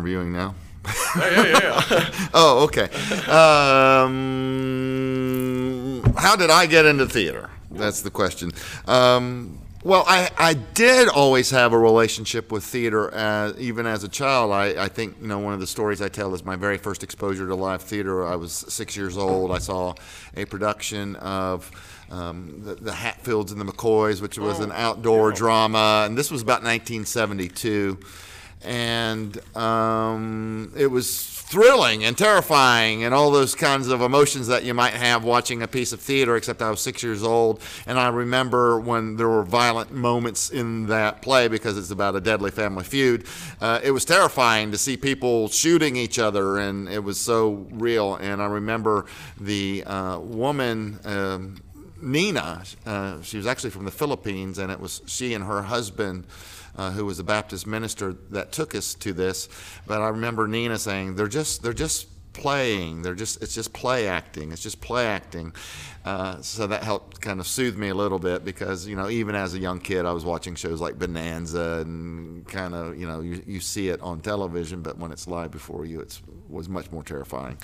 interviewing now? yeah, yeah, yeah. oh, okay. Um, how did I get into theater? That's the question. Um, well, I, I did always have a relationship with theater, as, even as a child. I, I think, you know, one of the stories I tell is my very first exposure to live theater. I was six years old. I saw a production of um, the, the Hatfields and the McCoys, which was an outdoor drama, and this was about 1972 and um, it was thrilling and terrifying and all those kinds of emotions that you might have watching a piece of theater except i was six years old. And i remember when there were violent moments in that play because it's about a deadly family feud. Uh, it was terrifying to see people shooting each other and it was so real. And i remember the uh, woman um, nina uh, she was actually from the philippines and it was she and her husband uh, who was a Baptist minister that took us to this. But I remember Nina saying, "They're just they're just playing. They're just it's just play acting. It's just play acting." Uh, so that helped kind of soothe me a little bit because you know even as a young kid I was watching shows like Bonanza and kind of you know you, you see it on television but when it's live before you it was much more terrifying.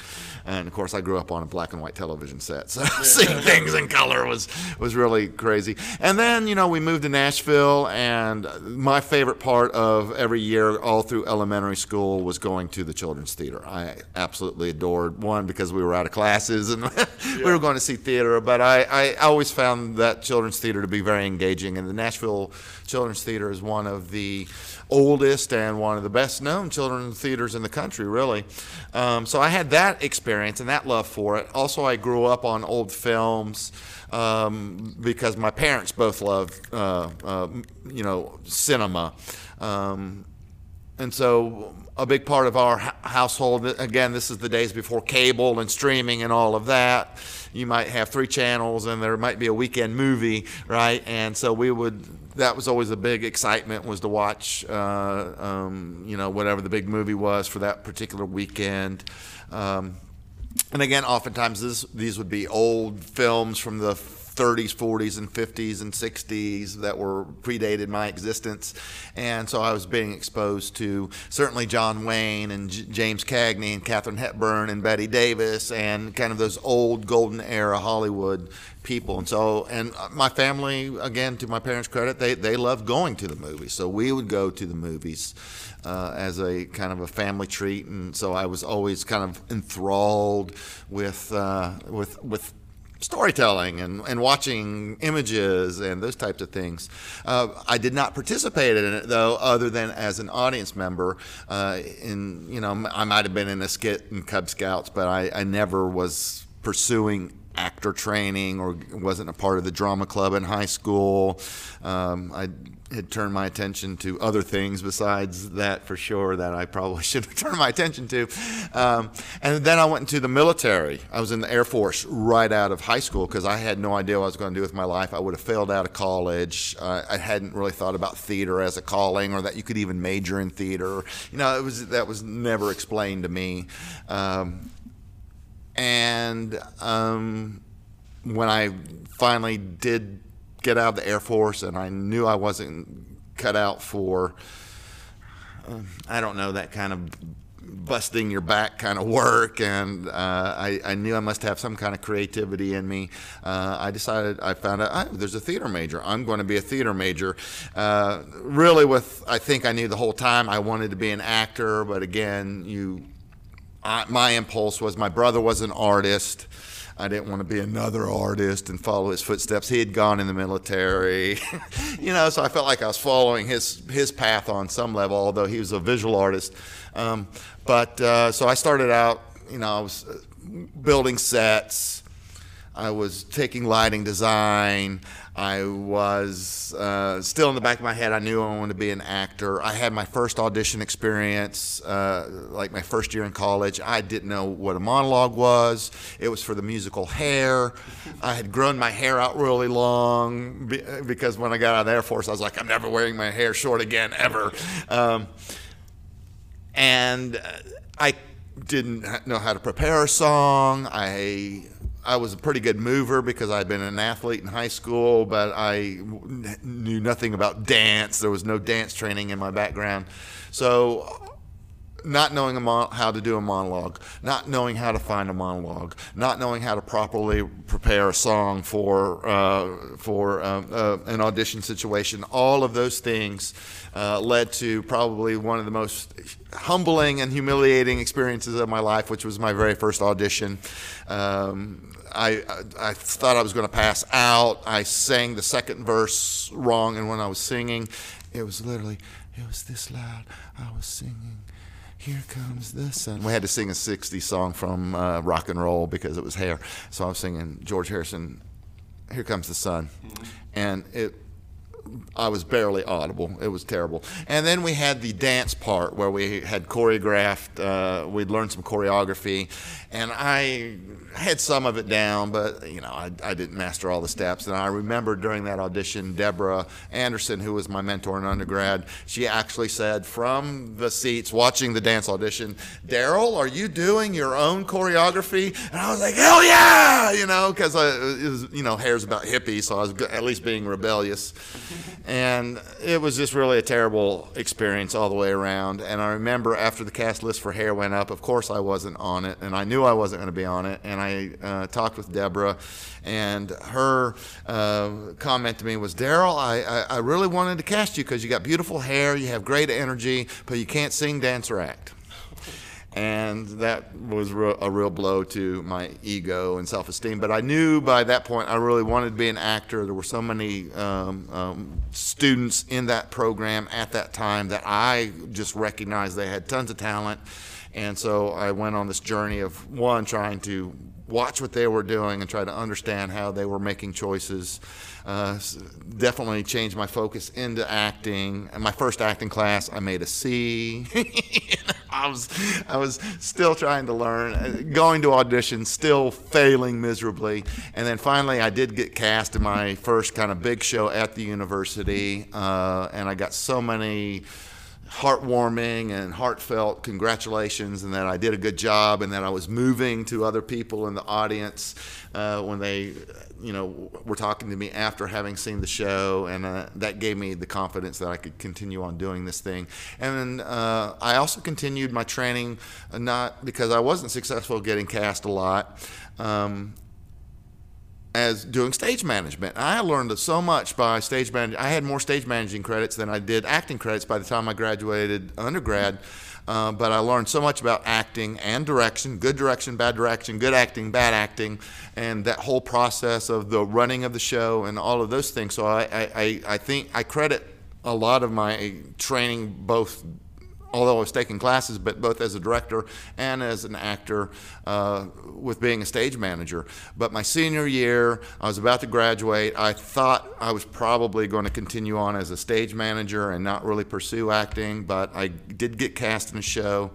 And of course I grew up on a black and white television set so seeing things in color was was really crazy. And then you know we moved to Nashville and my favorite part of every year all through elementary school was going to the children's theater. I absolutely adored one because we were out of classes and we were going to see theater theater, but I, I always found that children's theater to be very engaging. And the Nashville Children's Theater is one of the oldest and one of the best known children's theaters in the country, really. Um, so I had that experience and that love for it. Also, I grew up on old films. Um, because my parents both loved, uh, uh, you know, cinema. Um, and so a big part of our household, again, this is the days before cable and streaming and all of that you might have three channels and there might be a weekend movie, right? And so we would, that was always a big excitement was to watch, uh, um, you know, whatever the big movie was for that particular weekend. Um, and again, oftentimes this, these would be old films from the 30s, 40s, and 50s and 60s that were predated my existence. And so I was being exposed to certainly John Wayne and J- James Cagney and Katharine Hepburn and Bette Davis and kind of those old golden era Hollywood people. And so, and my family, again, to my parents' credit, they, they loved going to the movies. So we would go to the movies. Uh, as a kind of a family treat, and so I was always kind of enthralled with uh, with with storytelling and, and watching images and those types of things. Uh, I did not participate in it though, other than as an audience member. Uh, in you know, I might have been in a skit in Cub Scouts, but I, I never was pursuing actor training or wasn't a part of the drama club in high school. Um, I had turned my attention to other things besides that for sure that I probably should have turned my attention to. Um, and then I went into the military. I was in the Air Force right out of high school because I had no idea what I was going to do with my life. I would have failed out of college. Uh, I hadn't really thought about theater as a calling or that you could even major in theater. You know, it was that was never explained to me. Um, and um, when I finally did get out of the Air Force, and I knew I wasn't cut out for, uh, I don't know, that kind of busting your back kind of work, and uh, I, I, knew I must have some kind of creativity in me. Uh, I decided, I found out oh, there's a theater major. I'm going to be a theater major. Uh, really, with I think I knew the whole time I wanted to be an actor, but again, you, I, my impulse was my brother was an artist. I didn't want to be another artist and follow his footsteps. He had gone in the military, you know, so I felt like I was following his his path on some level, although he was a visual artist. Um, but uh, so I started out, you know, I was uh, building sets. I was taking lighting design. I was uh, still in the back of my head. I knew I wanted to be an actor. I had my first audition experience, uh, like my first year in college. I didn't know what a monologue was. It was for the musical Hair. I had grown my hair out really long because when I got out of the Air Force, I was like, I'm never wearing my hair short again, ever. Um, and I didn't know how to prepare a song. I I was a pretty good mover because I'd been an athlete in high school, but I knew nothing about dance. There was no dance training in my background. So not knowing mon- how to do a monologue, not knowing how to find a monologue, not knowing how to properly prepare a song for uh, for um, uh, an audition situation. All of those things uh, led to probably one of the most humbling and humiliating experiences of my life, which was my very first audition. Um, I, I, I thought I was going to pass out. I sang the second verse wrong, and when I was singing, it was literally, it was this loud. I was singing. Here comes the sun. We had to sing a 60s song from uh, rock and roll because it was hair. So I was singing George Harrison, Here Comes the Sun. And it I was barely audible. It was terrible. And then we had the dance part where we had choreographed, uh, we'd learned some choreography, and I had some of it down, but you know, I, I didn't master all the steps. And I remember during that audition, Deborah Anderson, who was my mentor in undergrad, she actually said from the seats watching the dance audition, Daryl, are you doing your own choreography? And I was like, hell yeah, you know, because it was, you know, hair's about hippie, so I was at least being rebellious and it was just really a terrible experience all the way around. And I remember after the cast list for Hair went up, of course I wasn't on it, and I knew I wasn't going to be on it. And I uh, talked with Deborah, and her uh, comment to me was, "Daryl, I, I, I really wanted to cast you because you got beautiful hair, you have great energy, but you can't sing, dance, or act." And that was a real blow to my ego and self-esteem. But I knew by that point I really wanted to be an actor. There were so many um, um, students in that program at that time that I just recognized they had tons of talent, and so I went on this journey of one trying to watch what they were doing and try to understand how they were making choices. Uh, definitely changed my focus into acting. In my first acting class, I made a C. I was, I was still trying to learn, uh, going to auditions, still failing miserably. And then finally, I did get cast in my first kind of big show at the university. Uh, and I got so many heartwarming and heartfelt congratulations and that I did a good job and that I was moving to other people in the audience uh, when they you know were talking to me after having seen the show. And uh, that gave me the confidence that I could continue on doing this thing. And then uh, I also continued my training uh, not because I wasn't successful getting cast a lot um, as doing stage management. I learned so much by stage managing. I had more stage managing credits than I did acting credits by the time I graduated undergrad. Uh, but I learned so much about acting and direction, good direction, bad direction, good acting, bad acting, and that whole process of the running of the show and all of those things. So I, I, I think I credit a lot of my training both although I was taking classes, but both as a director and as an actor uh, with being a stage manager. But my senior year, I was about to graduate. I thought I was probably going to continue on as a stage manager and not really pursue acting, but I did get cast in a show.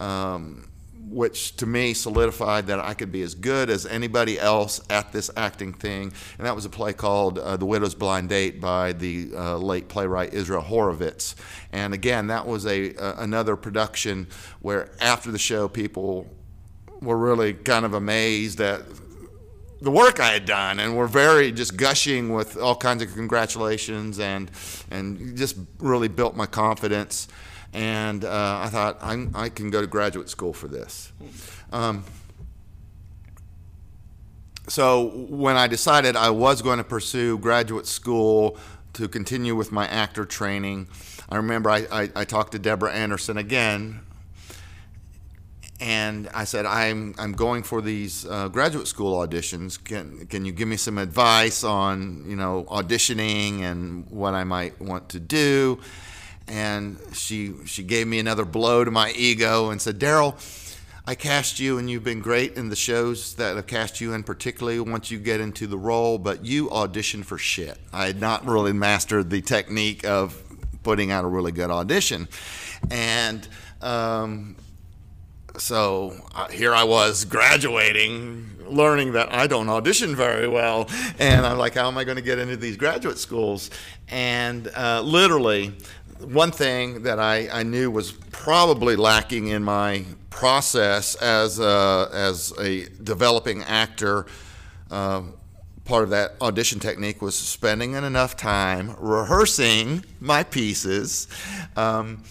Um, which to me solidified that I could be as good as anybody else at this acting thing. And that was a play called uh, The Widow's Blind Date by the uh, late playwright Israel Horovitz. And again, that was a uh, another production where after the show, people were really kind of amazed at the work I had done, and were very just gushing with all kinds of congratulations, and and just really built my confidence and uh, I thought I, I, can go to graduate school for this. Um, so when I decided I was going to pursue graduate school to continue with my actor training, I remember I, I, I talked to Deborah Anderson again, and I said, I'm, I'm going for these uh, graduate school auditions. Can, can you give me some advice on, you know, auditioning and what I might want to do? And she she gave me another blow to my ego and said, Daryl, I cast you and you've been great in the shows that have cast you in, particularly once you get into the role, but you audition for shit. I had not really mastered the technique of putting out a really good audition. And um, so uh, here I was graduating, learning that I don't audition very well. And I'm like, how am I going to get into these graduate schools? And uh, literally, one thing that I, I knew was probably lacking in my process as a, as a developing actor, uh, part of that audition technique was spending enough time rehearsing my pieces. Um,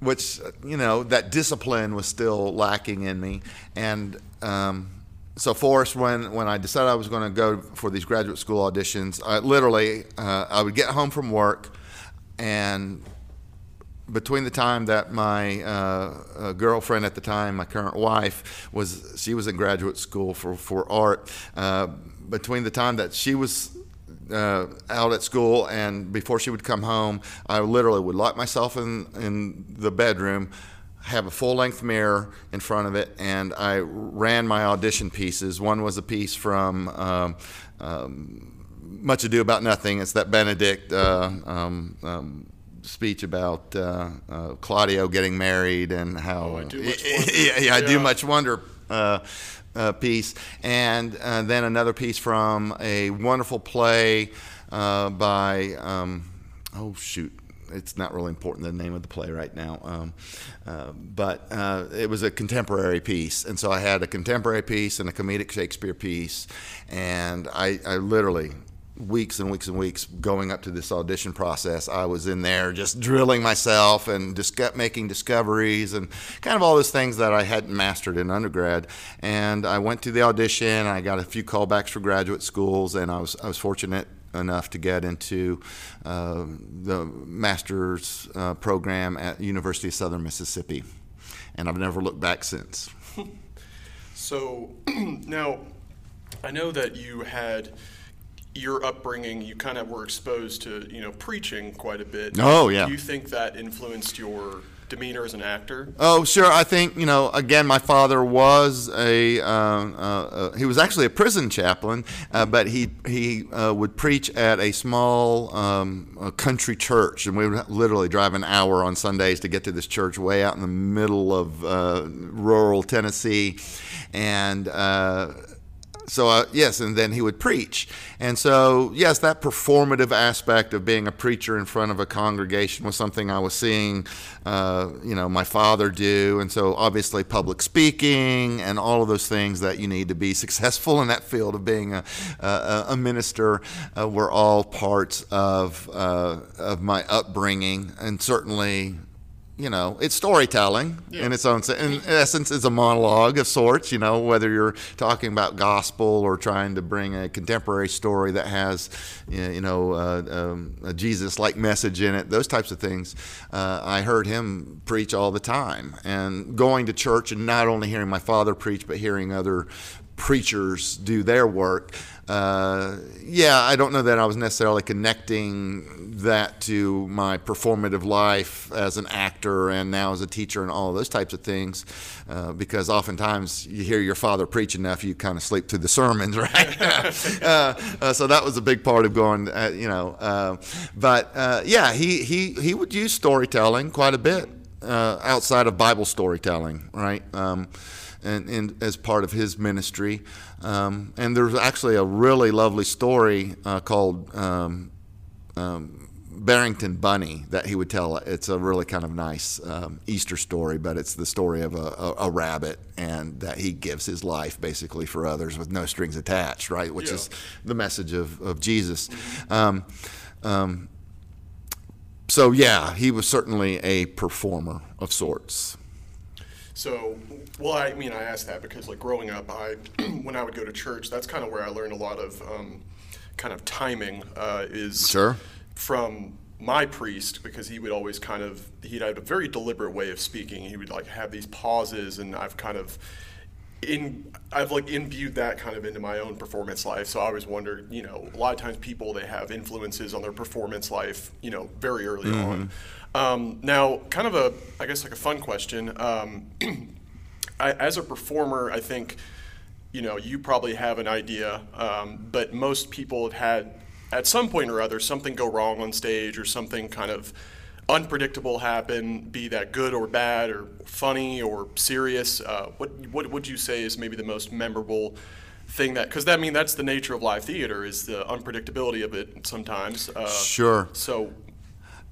which you know that discipline was still lacking in me, and um, so Forrest, when when I decided I was going to go for these graduate school auditions, I literally uh, I would get home from work, and between the time that my uh, uh, girlfriend at the time, my current wife, was she was in graduate school for for art. Uh, between the time that she was uh, out at school and before she would come home, I literally would lock myself in in the bedroom have a full length mirror in front of it, and I ran my audition pieces. One was a piece from um, um, Much Ado About Nothing. It's that Benedick uh, um, um speech about uh, uh, Claudio getting married and how. Oh, I do much wonder. yeah, yeah, I do much wonder. Uh, uh, piece, and uh, then another piece from a wonderful play by, um, oh shoot, it's not really important the name of the play right now, um, uh, but uh, it was a contemporary piece, and so I had a contemporary piece and a comedic Shakespeare piece, and I, I literally weeks and weeks and weeks going up to this audition process, I was in there just drilling myself and just making discoveries and kind of all those things that I hadn't mastered in undergrad. And I went to the audition. I got a few callbacks for graduate schools, and I was I was fortunate enough to get into uh, the master's uh, program at University of Southern Mississippi, and I've never looked back since. so now, I know that you had your upbringing. You kind of were exposed to you know preaching quite a bit. Oh yeah. Do you think that influenced your demeanor as an actor? Oh, sure. I think you know. Again, my father was a uh, uh, uh, he was actually a prison chaplain, uh, but he he uh, would preach at a small um, country church, and we would literally drive an hour on Sundays to get to this church way out in the middle of uh, rural Tennessee, and so uh, yes, and then he would preach, and so yes, that performative aspect of being a preacher in front of a congregation was something I was seeing, uh, you know, my father do, and so obviously public speaking and all of those things that you need to be successful in that field of being a, a, a minister uh, were all parts of uh, of my upbringing, and certainly you know, it's storytelling yeah. in its own in essence. It's a monologue of sorts. You know, whether you're talking about gospel or trying to bring a contemporary story that has, you know, uh, um, a Jesus-like message in it. Those types of things. Uh, I heard him preach all the time, and going to church and not only hearing my father preach, but hearing other preachers do their work. Uh, yeah, I don't know that I was necessarily connecting that to my performative life as an actor and now as a teacher and all those types of things, uh, because oftentimes you hear your father preach enough, you kind of sleep through the sermons, right? uh, uh, so that was a big part of going, uh, you know. Uh, but yeah, he, he, he would use storytelling quite a bit outside of Bible storytelling, right? Um, and, and, as part of his ministry. Um, and there's actually a really lovely story uh, called um, um, Barrington Bunny that he would tell. It's a really kind of nice um, Easter story, but it's the story of a, a, a, rabbit and that he gives his life basically for others with no strings attached, right? Which yeah. is the message of, of Jesus. Um, um, so, yeah, he was certainly a performer of sorts. So, well, I mean, I asked that because, like, growing up, I when I would go to church, that's kind of where I learned a lot of um, kind of timing. Uh, is sure from my priest because he would always kind of he'd have a very deliberate way of speaking. He would like have these pauses, and I've kind of in I've like imbued that kind of into my own performance life. So I always wondered, you know, a lot of times people they have influences on their performance life, you know, very early mm-hmm. on. Um, now, kind of a, I guess, like a fun question. Um, I, as a performer, I think, you know, you probably have an idea, um, but most people have had, at some point or other, something go wrong on stage or something kind of unpredictable happen, be that good or bad or funny or serious. Uh, what what would you say is maybe the most memorable thing that? Because that I mean that's the nature of live theater is the unpredictability of it sometimes. Uh, sure. So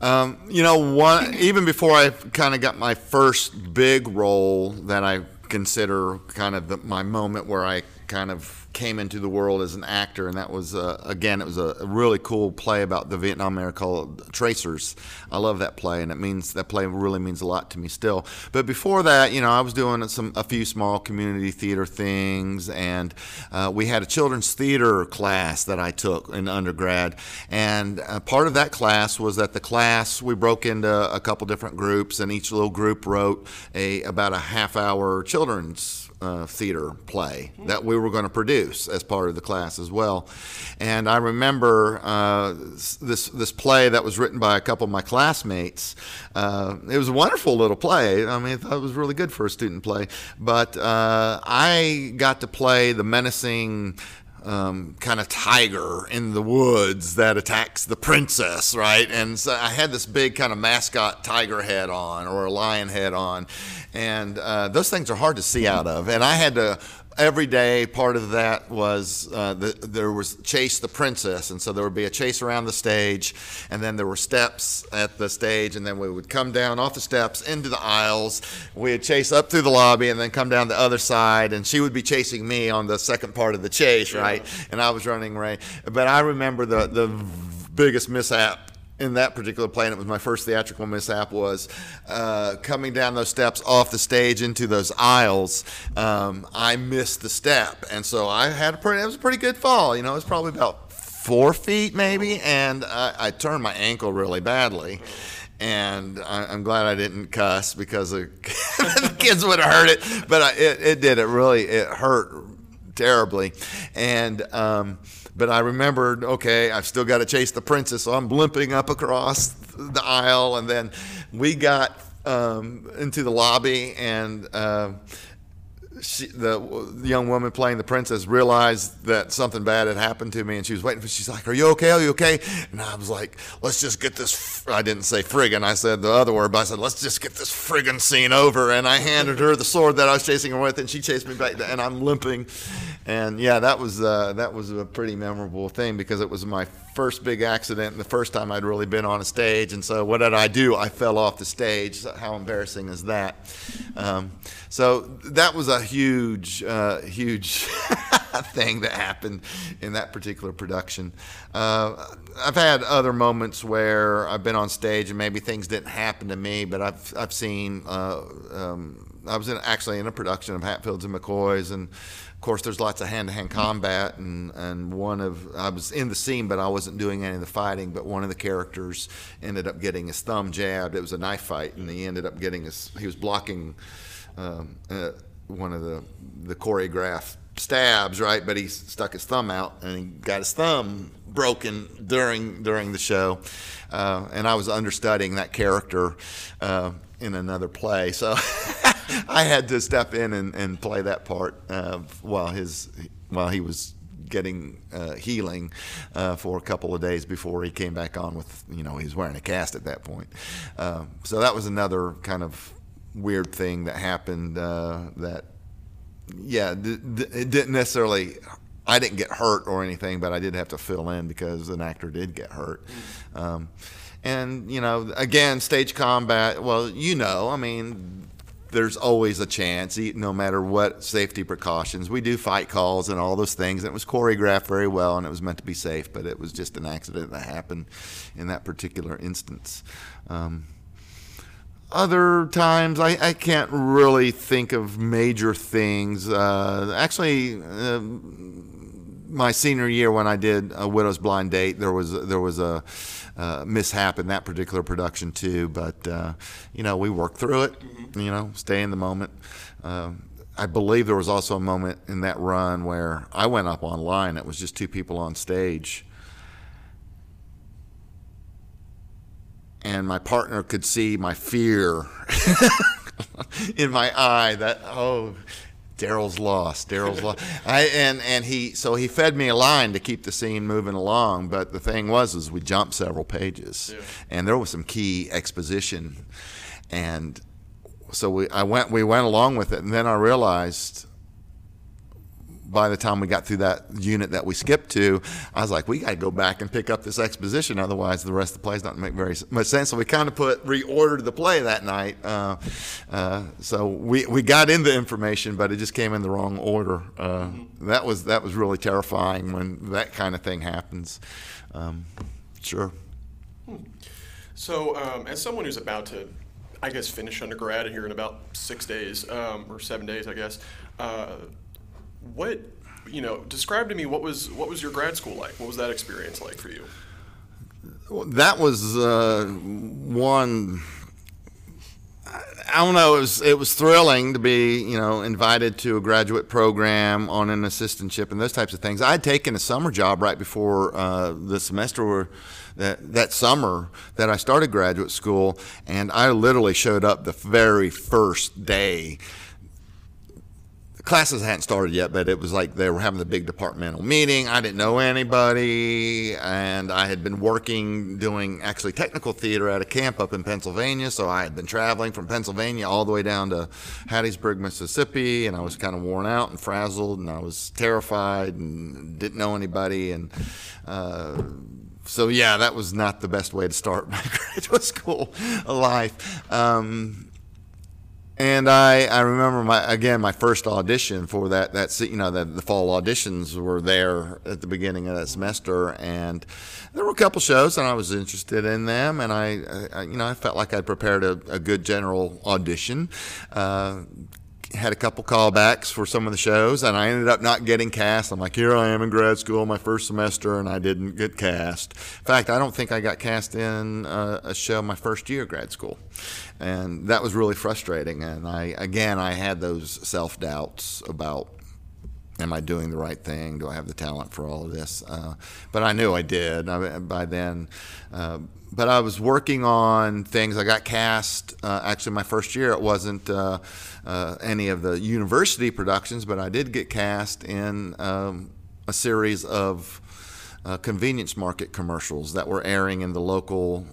um, you know, one even before I kind of got my first big role that I consider kind of the, my moment where I kind of came into the world as an actor, and that was uh, again, it was a, really cool play about the Vietnam era called Tracers. I love that play, and it means that play really means a lot to me still. But before that, you know, I was doing some a few small community theater things, and uh, we had a children's theater class that I took in undergrad, and uh, part of that class was that the class we broke into a couple different groups, and each little group wrote a about a half hour children's uh, theater play that we were going to produce as part of the class as well. And I remember uh, this this play that was written by a couple of my classmates. Uh, it was a wonderful little play. I mean, it was really good for a student play. But uh, I got to play the menacing um, kind of tiger in the woods that attacks the princess, right? And so I had this big kind of mascot tiger head on or a lion head on, and uh, those things are hard to see out of. And I had to every day part of that was uh, the, there was chase the princess and so there would be a chase around the stage and then there were steps at the stage and then we would come down off the steps into the aisles. We'd chase up through the lobby and then come down the other side and she would be chasing me on the second part of the chase right? Yeah. and i was running right? But i remember the, the biggest mishap in that particular play, and it was my first theatrical mishap, was uh, coming down those steps off the stage into those aisles. Um, I missed the step, and so I had a pretty. It was a pretty good fall. You know, it was probably about four feet maybe, and I, I turned my ankle really badly. And I, am glad I didn't cuss because the kids would have heard it, but I, it, it did. It really it hurt terribly, and. Um, but I remembered, okay, I've still got to chase the princess, so I'm limping up across the aisle, and then we got um, into the lobby, and uh, she, the young woman playing the princess realized that something bad had happened to me, and she was waiting for. She's like, "Are you okay? Are you okay?" And I was like, "Let's just get this." I didn't say friggin'. I said the other word, but I said, "Let's just get this friggin' scene over." And I handed her the sword that I was chasing her with, and she chased me back, and I'm limping. And yeah, that was uh, that was a pretty memorable thing because it was my first big accident and the first time I'd really been on a stage. And so, what did I do? I fell off the stage. How embarrassing is that? Um, so that was a huge, uh, huge thing that happened in that particular production. Uh, I've had other moments where I've been on stage and maybe things didn't happen to me, but I've I've seen. Uh, um, I was in, actually in a production of Hatfields and McCoys and course, there's lots of hand-to-hand combat, and, and one of I was in the scene, but I wasn't doing any of the fighting. But one of the characters ended up getting his thumb jabbed. It was a knife fight, and he ended up getting his. He was blocking um, uh, one of the the choreographed stabs, right? But he stuck his thumb out, and he got his thumb broken during during the show. Uh, and I was understudying that character uh, in another play, so. I had to step in and, and play that part uh, while his while he was getting uh, healing uh, for a couple of days before he came back on with you know he was wearing a cast at that point. Um, so that was another kind of weird thing that happened uh, that yeah d- d- it didn't necessarily I didn't get hurt or anything, but I did have to fill in because an actor did get hurt. Um, and you know, again, stage combat. Well, you know, I mean, there's always a chance, no matter what safety precautions. We do fight calls and all those things. It was choreographed very well, and it was meant to be safe, but it was just an accident that happened in that particular instance. Um, other times, I, I, can't really think of major things. Uh, actually, uh, my senior year when I did a Widow's Blind Date, there was there was a uh, mishap in that particular production too. But uh, you know, we worked through it. Mm-hmm. You know, stay in the moment. Um, I believe there was also a moment in that run where I went up online. It was just two people on stage. And my partner could see my fear in my eye that, oh, Daryl's lost. Daryl's lost. I, and and he so he fed me a line to keep the scene moving along. But the thing was, is we jumped several pages, yeah. and there was some key exposition, and so we I went we went along with it, and then I realized by the time we got through that unit that we skipped to, I was like, we got to go back and pick up this exposition, otherwise the rest of the play is not make very much sense. So we kind of put reordered the play that night. Uh, uh, so we we got in the information, but it just came in the wrong order. Uh, that was that was really terrifying when that kind of thing happens. Um, sure. So, um, as someone who's about to, I guess, finish undergrad here in about six days um, or seven days, I guess, uh, what you know, describe to me what was what was your grad school like? What was that experience like for you? That was uh, one. I don't know. It was it was thrilling to be you know invited to a graduate program on an assistantship and those types of things. I had taken a summer job right before uh, the semester that that summer that I started graduate school, and I literally showed up the very first day classes hadn't started yet, but it was like they were having the big departmental meeting. I didn't know anybody, and I had been working doing actually technical theater at a camp up in Pennsylvania. So I had been traveling from Pennsylvania all the way down to Hattiesburg, Mississippi, and I was kind of worn out and frazzled, and I was terrified and didn't know anybody, and. Uh, so yeah, that was not the best way to start my graduate school life. Um, and I, I remember my again my first audition for that that you know that the fall auditions were there at the beginning of that semester and there were a couple shows and I was interested in them and I, I you know I felt like I'd prepared a, a good general audition. Uh, had a couple callbacks for some of the shows, and I ended up not getting cast. I'm like, here I am in grad school, my first semester, and I didn't get cast. In fact, I don't think I got cast in a, a show my first year of grad school, and that was really frustrating. And I, again, I had those self doubts about am I doing the right thing? Do I have the talent for all of this? Uh, but I knew I did I, by then. Uh, but I was working on things. I got cast. Uh, actually, my first year, it wasn't uh, uh, any of the university productions, but I did get cast in um, a series of uh, convenience market commercials that were airing in the local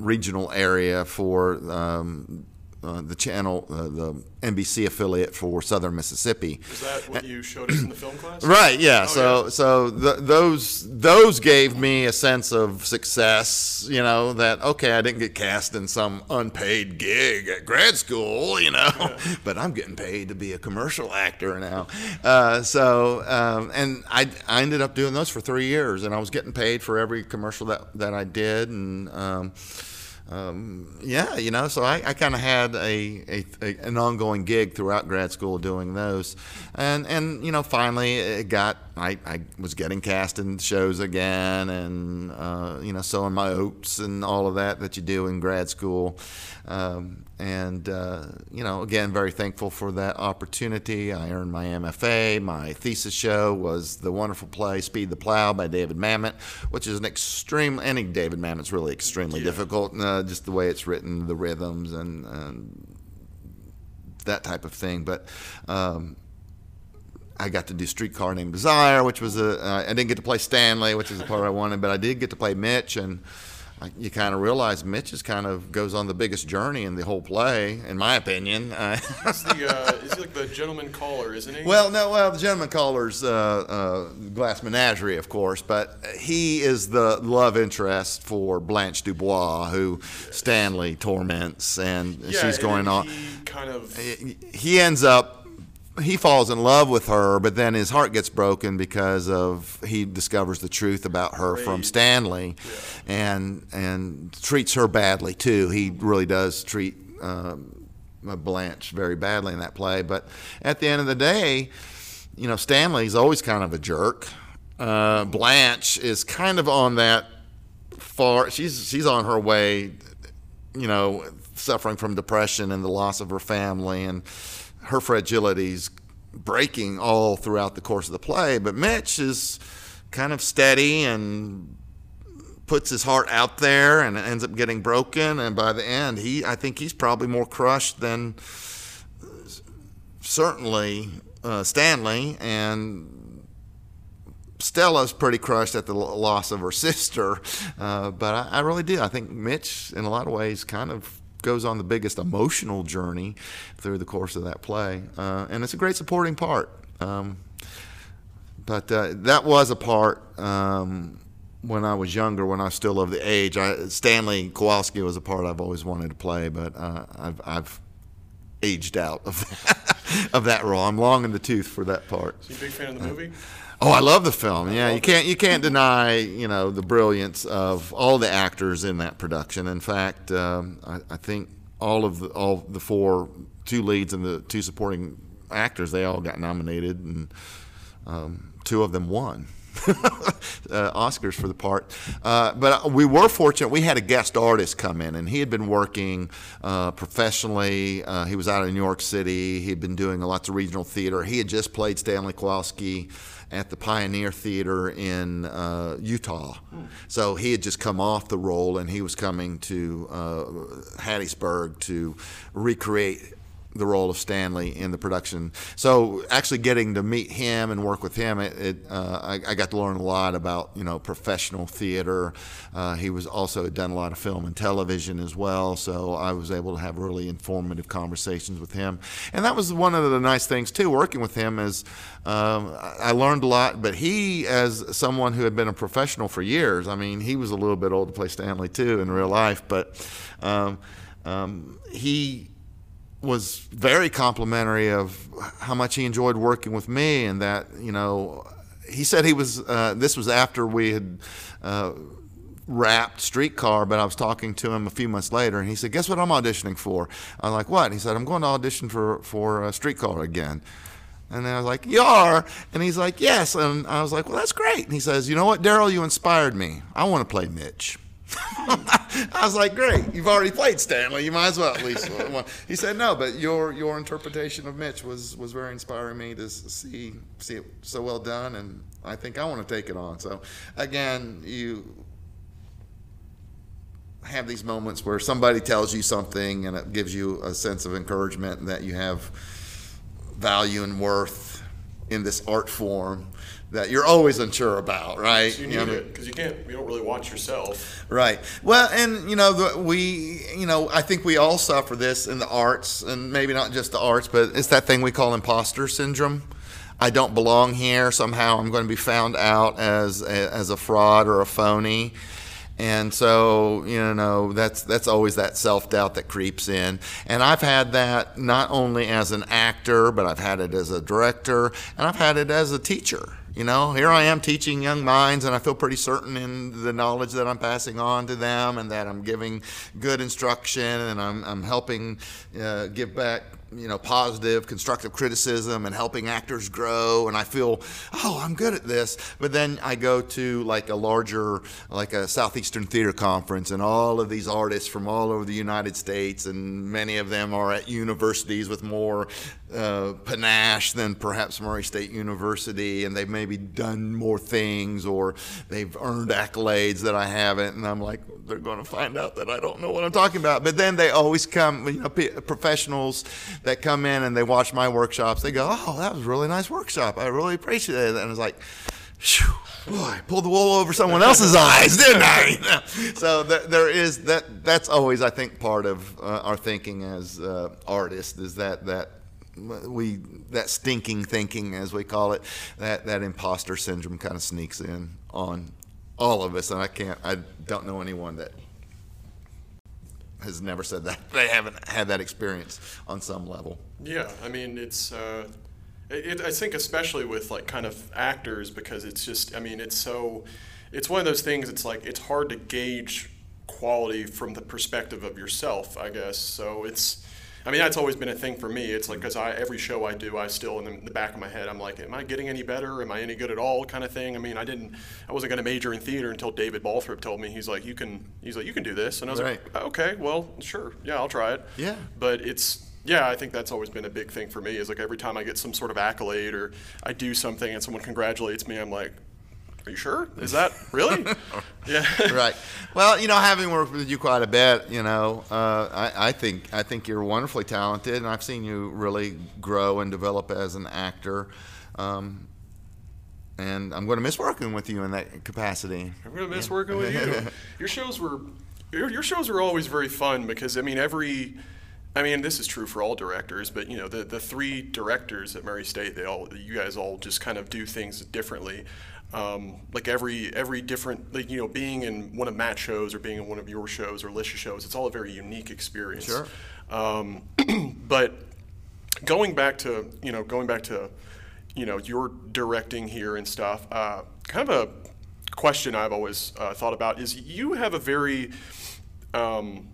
regional area for um, uh, the channel, uh, the NBC affiliate for Southern Mississippi. Is that what you showed us in the film class? Right. Yeah. Oh, so yeah. so the, those those gave me a sense of success. You know that okay, I didn't get cast in some unpaid gig at grad school. You know, yeah. but I'm getting paid to be a commercial actor now. Uh, so um, and I I ended up doing those for three years, and I was getting paid for every commercial that that I did, and. Um, um, yeah, you know, so I, I kind of had a, a, a, an ongoing gig throughout grad school doing those, and and you know, finally it got I, I was getting cast in shows again, and uh, you know, sowing my oats and all of that that you do in grad school, um, and uh, you know, again, very thankful for that opportunity. I earned my MFA. My thesis show was the wonderful play "Speed the Plow" by David Mamet, which is an extreme. Any David Mamet's really extremely yeah. difficult, uh, just the way it's written, the rhythms, and, and that type of thing. But um, I got to do Streetcar Named Desire, which was a. Uh, I didn't get to play Stanley, which is the part I wanted, but I did get to play Mitch, and you kind of realize Mitch is kind of goes on the biggest journey in the whole play, in my opinion. He's the, uh, is he like the gentleman caller, isn't he? Well, no, well, the gentleman caller's uh, uh, Glass Menagerie, of course, but he is the love interest for Blanche Dubois, who yes. Stanley torments, and yeah, she's going on. Kind of. He ends up he falls in love with her, but then his heart gets broken because of he discovers the truth about her from Stanley, yeah. and and treats her badly too. He really does treat um, Blanche very badly in that play. But at the end of the day, you know Stanley's always kind of a jerk. Uh, Blanche is kind of on that far. She's she's on her way, you know, suffering from depression and the loss of her family and her fragilities breaking all throughout the course of the play. But Mitch is kind of steady and puts his heart out there and ends up getting broken. And by the end, he I think he's probably more crushed than certainly uh, Stanley and. Stella's pretty crushed at the loss of her sister, uh, but I, I really do. I think Mitch, in a lot of ways, kind of goes on the biggest emotional journey through the course of that play, uh, and it's a great supporting part. Um, but uh, that was a part um, when I was younger, when I was still of the age. I, Stanley Kowalski was a part I've always wanted to play, but uh, I've, I've aged out of that, of that role. I'm long in the tooth for that part. So you a big fan of the movie? Oh, I love the film. Yeah, you can't you can't deny you know the brilliance of all the actors in that production. In fact, um, I, I think all of the all the four two leads and the two supporting actors they all got nominated and um, two of them won. uh, Oscars for the part. Uh, but we were fortunate. We had a guest artist come in, and he had been working uh, professionally. Uh, he was out of New York City. He had been doing lots of regional theater. He had just played Stanley Kowalski at the Pioneer Theater in uh, Utah. Hmm. So he had just come off the role, and he was coming to uh, Hattiesburg to recreate the role of Stanley in the production. So actually getting to meet him and work with him, it, it uh, I, I, got to learn a lot about you know professional theater. Uh, he was also done a lot of film and television as well, so I was able to have really informative conversations with him. And that was one of the nice things too, working with him is um, I learned a lot. But he, as someone who had been a professional for years, I mean, he was a little bit old to play Stanley too in real life, but um, um, he was very complimentary of how much he enjoyed working with me, and that you know, he said he was. Uh, this was after we had. Uh, wrapped streetcar but i was talking to him a few months later and he said guess what i'm auditioning for i'm like what and he said i'm going to audition for for a streetcar again and I was like, You are? And he's like, Yes. And I was like, Well, that's great. And he says, You know what, Daryl, you inspired me. I want to play Mitch. I was like, great, you've already played Stanley. You might as well at least one. He said, no, but your your interpretation of Mitch was was very inspiring me to see see it so well done, and I think I want to take it on. So, again, you have these moments where somebody tells you something, and it gives you a sense of encouragement that you have value and worth in this art form that you're always unsure about, right? You need you know, it because you can't. You don't really watch yourself. Right. Well, and you know, the, we, you know, I think we all suffer this in the arts, and maybe not just the arts, but it's that thing we call imposter syndrome. I don't belong here. Somehow, I'm going to be found out as a, as a fraud or a phony. And so, you know, that's that's always that self-doubt that creeps in. And I've had that not only as an actor, but I've had it as a director, and I've had it as a teacher you know, here I am teaching young minds, and I feel pretty certain in the knowledge that I'm passing on to them, and that I'm giving good instruction, and I'm, I'm helping uh, give back you know, positive, constructive criticism and helping actors grow. And I feel, oh, I'm good at this. But then I go to like a larger, like a Southeastern Theater Conference, and all of these artists from all over the United States, and many of them are at universities with more uh, panache than perhaps Murray State University, and they've maybe done more things or they've earned accolades that I haven't. And I'm like, they're going to find out that I don't know what I'm talking about. But then they always come, you know, professionals that come in and they watch my workshops. They go, "Oh, that was a really nice workshop. I really appreciate it." And it's like, Phew, boy, I pulled the wool over someone else's eyes, didn't I? so there, there is that. That's always, I think, part of uh, our thinking as uh, artists is that that we that stinking thinking, as we call it, that that imposter syndrome kind of sneaks in on all of us, and I can't. I don't know anyone that has never said that. They haven't had that experience on some level. Yeah, I mean, it's. Uh, it, I think especially with like kind of actors because it's just. I mean, it's so. It's one of those things. It's like it's hard to gauge quality from the perspective of yourself. I guess so. It's I mean, that's always been a thing for me. It's like because I every show I do, I still in the, in the, back of my head, I'm like, am I getting any better? Am I any good at all? Kind of thing. I mean, I didn't, I wasn't going to major in theater until David Balthrop told me he's like, you can, he's like, you can do this, and I was right. like, okay, well, sure, yeah, I'll try it. Yeah. But it's yeah, I think that's always been a big thing for me. Is like every time I get some sort of accolade or I do something and someone congratulates me, I'm like, are you sure? Is that really? yeah. right. Well, you know, having worked with you quite a bit, you know, uh, I, I, think I think you're wonderfully talented, and I've seen you really grow and develop as an actor. Um, and I'm going to miss working with you in that capacity. I'm going to miss working with you. Your shows were your, your shows were always very fun because I mean every I mean, this is true for all directors, but you know, the the three directors at Murray State, they all, you guys all just kind of do things differently. Um, like every every different, like you know, being in one of Matt's shows or being in one of your shows or Alicia's shows, it's all a very unique experience. Sure. Um, but going back to you know, going back to you know, your directing here and stuff. Uh, kind of a question I've always uh, thought about is you have a very um,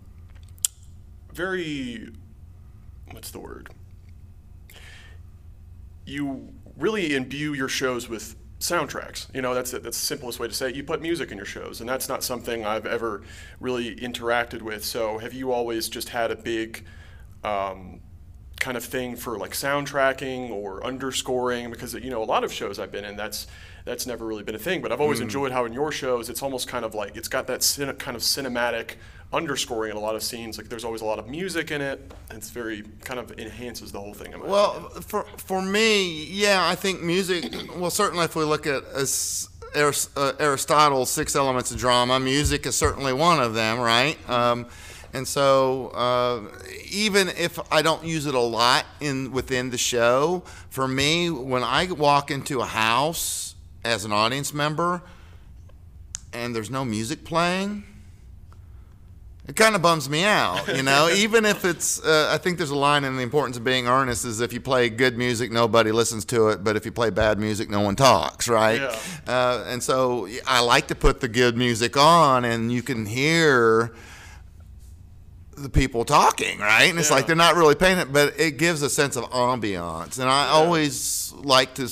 very what's the word you really imbue your shows with soundtracks. You know that's that's the simplest way to say it. You put music in your shows and that's not something i've ever really interacted with. So have you always just had a big um, kind of thing for like soundtracking or underscoring? Because you know a lot of shows i've been in that's that's never really been a thing but i've always enjoyed how in your shows it's almost kind of like it's got that cin- kind of cinematic underscoring in a lot of scenes like there's always a lot of music in it it's very kind of enhances the whole thing Well, opinion. for for me, yeah, I think music. Well, certainly if we look at as uh, Aristotle's six elements of drama, music is certainly one of them, right? Um, and so, uh, even if I don't use it a lot in within the show, for me, when I walk into a house as an audience member and there's no music playing, it kind of bums me out, you know. Even if it's, uh, I think there's a line in the importance of being earnest is if you play good music, nobody listens to it, but if you play bad music, no one talks, right? Yeah. Uh, and so I like to put the good music on, and you can hear the people talking, right? And it's like they're not really paying it, but it gives a sense of ambiance. And I always like to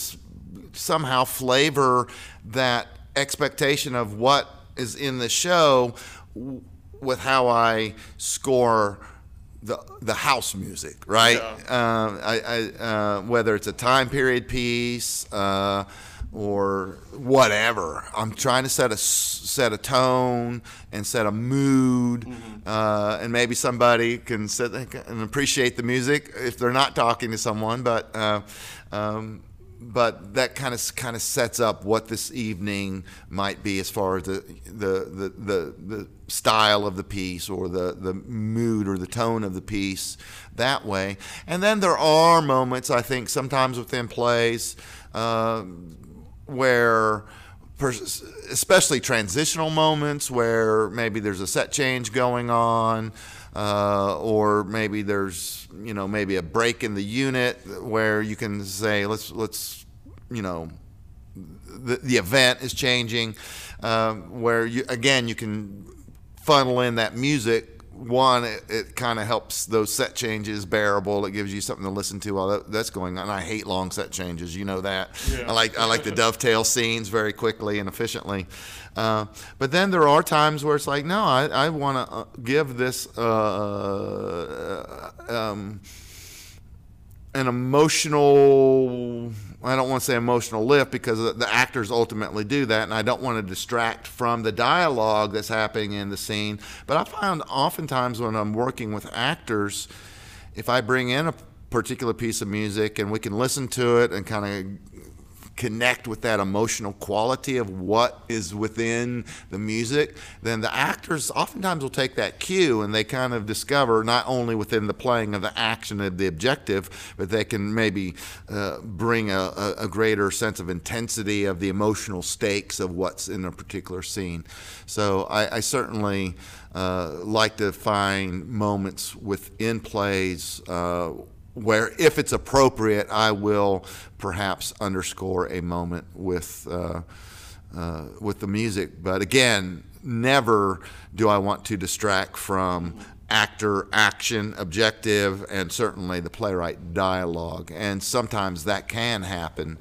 somehow flavor that expectation of what is in the show with how I score the the house music, right? Uh, I, I, uh, whether it's a time period piece uh, or whatever, I'm trying to set a set a tone and set a mood, uh, and maybe somebody can sit and appreciate the music if they're not talking to someone, but. Uh, um, but that kind of kind of sets up what this evening might be as far as the the, the, the, the style of the piece or the, the mood or the tone of the piece that way. And then there are moments I think sometimes within plays uh, where especially transitional moments where maybe there's a set change going on uh, or maybe there's you know maybe a break in the unit where you can say let's let's you know the, the event is changing um, where you again you can funnel in that music one it, it kind of helps those set changes bearable. It gives you something to listen to while that, that's going on. I hate long set changes you know that. Yeah. i like i like the dovetail scenes very quickly and efficiently. Uh, but then there are times where it's like no i, I want to uh, give this uh, um, an emotional I don't want to say emotional lift because the- actors ultimately do that, and I don't want to distract from the dialogue that's happening in the scene. But I found oftentimes when I'm working with actors, if I bring in a particular piece of music and we can listen to it and kind of connect with that emotional quality of what is within the music, then the actors oftentimes will take that cue and they kind of discover not only within the playing of the action of the objective, but they can maybe uh, bring a, a, greater sense of intensity of the emotional stakes of what's in a particular scene. So I, I certainly uh, like to find moments within plays. Uh, where if it's appropriate, I will perhaps underscore a moment with uh, uh, with the music. But again, never do I want to distract from actor action objective and certainly the playwright dialogue and sometimes that can happen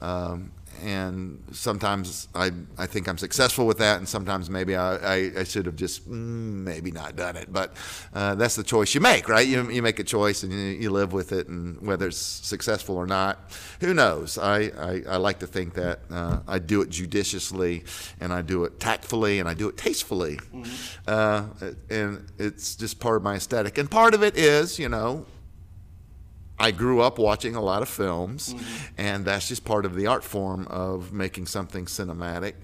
um, and sometimes I, I think I'm successful with that, and sometimes maybe I, I, I should have just mm, maybe not done it. But uh, that's the choice you make, right? You, you make a choice and you, you live with it, and whether it's successful or not, who knows? I, I, I like to think that uh, I do it judiciously, and I do it tactfully, and I do it tastefully. Uh, and it's just part of my aesthetic. And part of it is, you know, I grew up watching a lot of films, and that's just part of the art form of making something cinematic,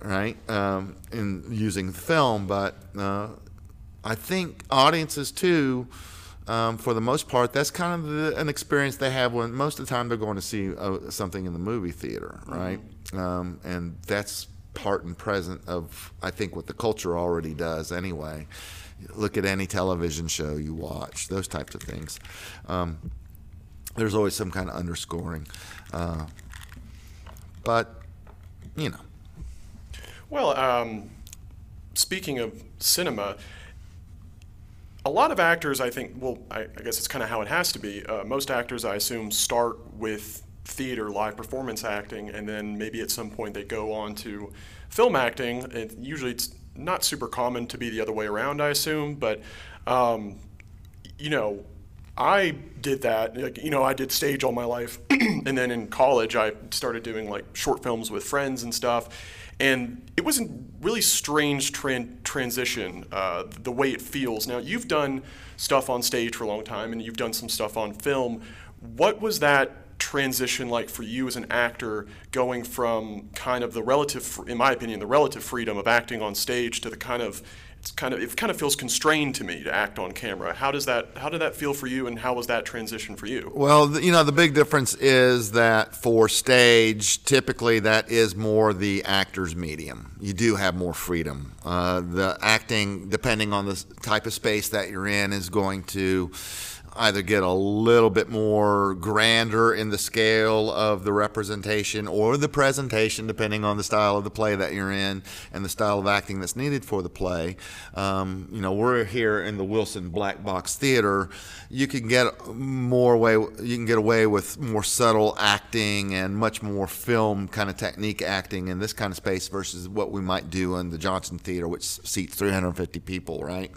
right? Um, in using film, but uh, I think audiences too um, for the most part, that's kind of the, an experience they have when most of the time they're going to see uh, something in the movie theater, right? Um, and that's part and present of I think what the culture already does anyway. Look at any television show you watch; those types of things. Um, there's always some kind of underscoring, uh, but you know. Well, um, speaking of cinema, a lot of actors, I think, well, I, I guess it's kind of how it has to be. Uh, most actors, I assume, start with theater, live performance acting, and then maybe at some point they go on to film acting. And usually it's not super common to be the other way around, I assume, but, um, you know, I did that. Like, you know, I did stage all my life, and then in college I started doing like short films with friends and stuff. And it was a really strange tran- transition, uh, the way it feels. Now you've done stuff on stage for a long time, and you've done some stuff on film. What was that transition like for you as an actor, going from kind of the relative, in my opinion, the relative freedom of acting on stage to the kind of it's kind of it kind of feels constrained to me to act on camera. How does that how did that feel for you, and how was that transition for you? Well, you know, the big difference is that for stage, typically that is more the actor's medium. You do have more freedom. Uh, the acting, depending on the type of space that you're in, is going to either get a little bit more grander in the scale of the representation or the presentation, depending on the style of the play that you're in and the style of acting that's needed for the play. Um, you know, we're here in the Wilson Black Box Theater. You can get more way. You can get away with more subtle acting and much more film kind of technique acting in this kind of space versus what we might do in the Johnson Theater, which seats 350 people, right?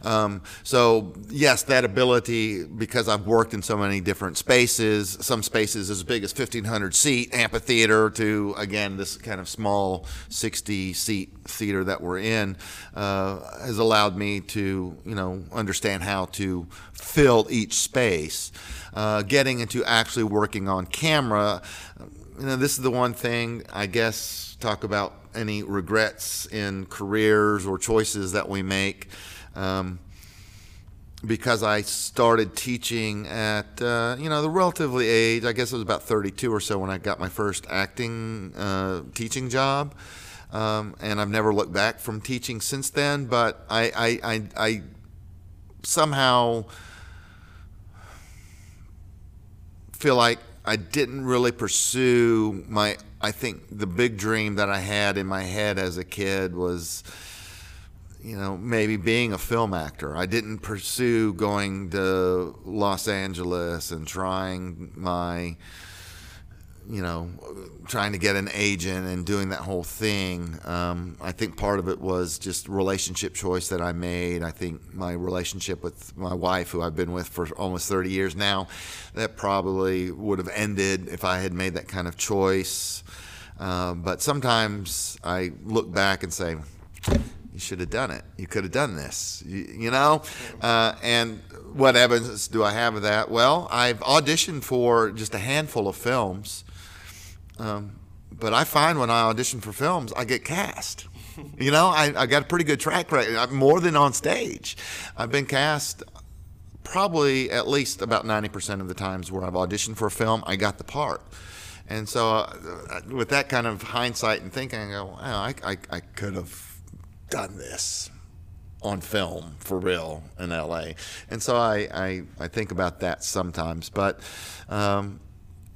Um, so yes, that ability because I've worked in so many different spaces. Some spaces as big as 1,500 seat amphitheater to again this kind of small 60 seat theater that we're in uh, has allowed me to you know understand how to fill each space. Uh, getting into actually working on camera, you know, this is the one thing I guess talk about any regrets in careers or choices that we make. Um, because I started teaching at uh, you know the relatively age. I guess it was about 32 or so when I got my first acting uh, teaching job, um, and I've never looked back from teaching since then. But I, I, I, I somehow feel like I didn't really pursue my. I think the big dream that I had in my head as a kid was you know, maybe being a film actor. I didn't pursue going to Los Angeles and trying my, you know, trying to get an agent and doing that whole thing. Um, I think part of it was just relationship choice that I made. I think my relationship with my wife, who I've been with for almost 30 years now, that probably would have ended if I had made that kind of choice. Uh, but sometimes I look back and say, you should have done it. You could have done this, you, you know? Uh, and what evidence do I have of that? Well, I've auditioned for just a handful of films. Um, but I find when I audition for films, I get cast. You know, I, I got a pretty good track record, I'm more than on stage. I've been cast probably at least about 90% of the times where I've auditioned for a film, I got the part. And so, uh, with that kind of hindsight and thinking, I go, wow, I, I, I could have done this on film for real in LA. And so I, I, I think about that sometimes. But um,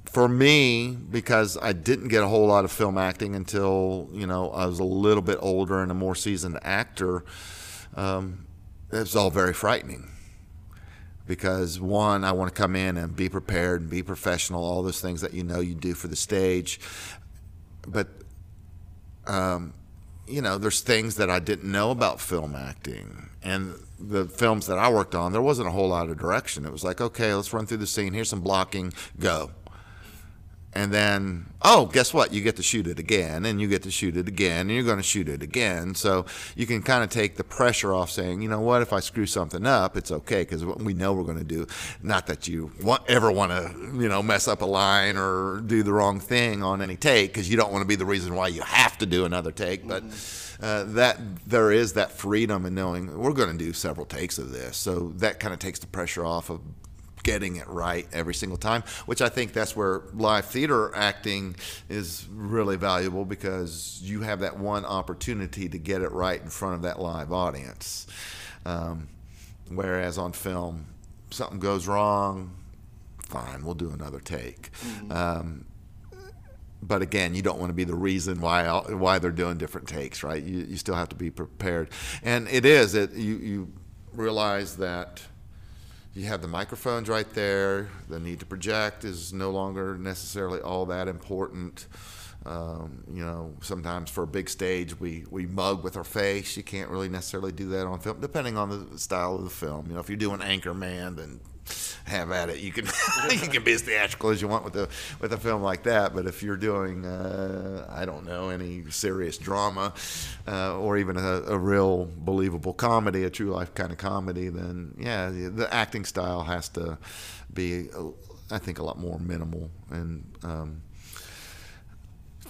for me, because I didn't get a whole lot of film acting until, you know, I was a little bit older and a more seasoned actor, um, it was all very frightening. Because one, I want to come in and be prepared and be professional, all those things that you know you do for the stage. But um, you know, there's things that I didn't know about film acting. And the films that I worked on, there wasn't a whole lot of direction. It was like, okay, let's run through the scene. Here's some blocking, go. And then oh guess what? You get to shoot it again and you get to shoot it again and you're going to shoot it again. So you can kind of take the pressure off saying you know what? If i screw something up it's okay because we know we're going to do not that you want, ever want to you know mess up a line or do the wrong thing on any take because you don't want to be the reason why you have to do another take but uh, that there is that freedom in knowing we're going to do several takes of this. So that kind of takes the pressure off of getting it right every single time, which I think that's where live theater acting is really valuable because you have that one opportunity to get it right in front of that live audience. Um, whereas on film, something goes wrong, fine, we'll do another take. Mm-hmm. Um, but again, you don't want to be the reason why why they're doing different takes, right? You, you still have to be prepared, and it is it you you realize that you have the microphones right there. The need to project is no longer necessarily all that important. Um, you know, sometimes for a big stage, we, we mug with our face. You can't really necessarily do that on film, depending on the style of the film. You know, if you're doing Anchorman, then have at it. You can you can be as theatrical as you want with a with a film like that. But if you're doing uh, I don't know any serious drama uh, or even a, a, real believable comedy, a true life kind of comedy, then yeah, the, acting style has to be I think a lot more minimal and. Um,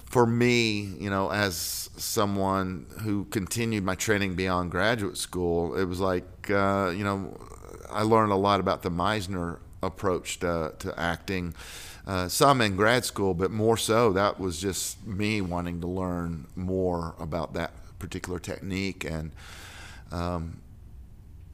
for me, you know, as someone who continued my training beyond graduate school, it was like, uh, you know, I learned a lot about the Meisner approach to, to acting. Uh, some in grad school, but more so that was just me wanting to learn more about that particular technique. And um,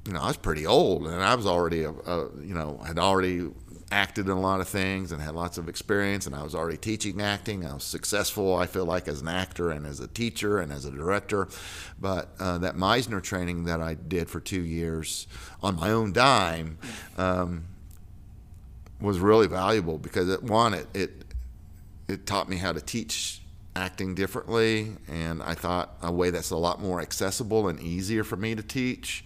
you know, I was pretty old, and I was already a, a, you know had already acted in a lot of things and had lots of experience, and I was already teaching acting. I was successful, I feel like, as an actor and as a teacher and as a director. But uh, that Meisner training that I did for two years on my own dime um, was really valuable because it one it, it it taught me how to teach acting differently, and I thought a way that's a lot more accessible and easier for me to teach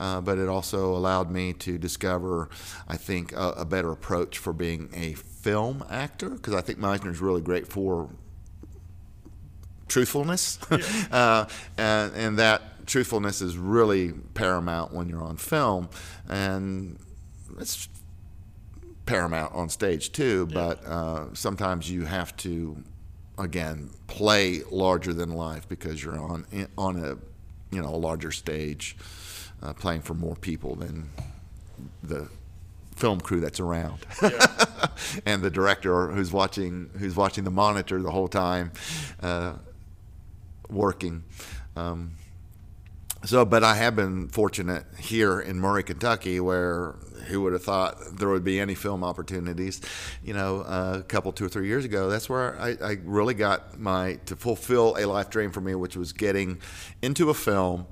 uh, but it also allowed me to discover, I think, a, a better approach for being a film actor because I think Meisner is really great for truthfulness, yeah. uh, and, and that truthfulness is really paramount when you're on film, and it's paramount on stage too. Yeah. But uh, sometimes you have to, again, play larger than life because you're on on a you know a larger stage uh, playing for more people than the film crew that's around, yeah. and the director who's watching who's watching the monitor the whole time, uh, working. Um, so, but I have been fortunate here in Murray, Kentucky, where who would have thought there would be any film opportunities? You know, uh, a couple, two or three years ago, that's where I, I, really got my to fulfill a life dream for me, which was getting into a film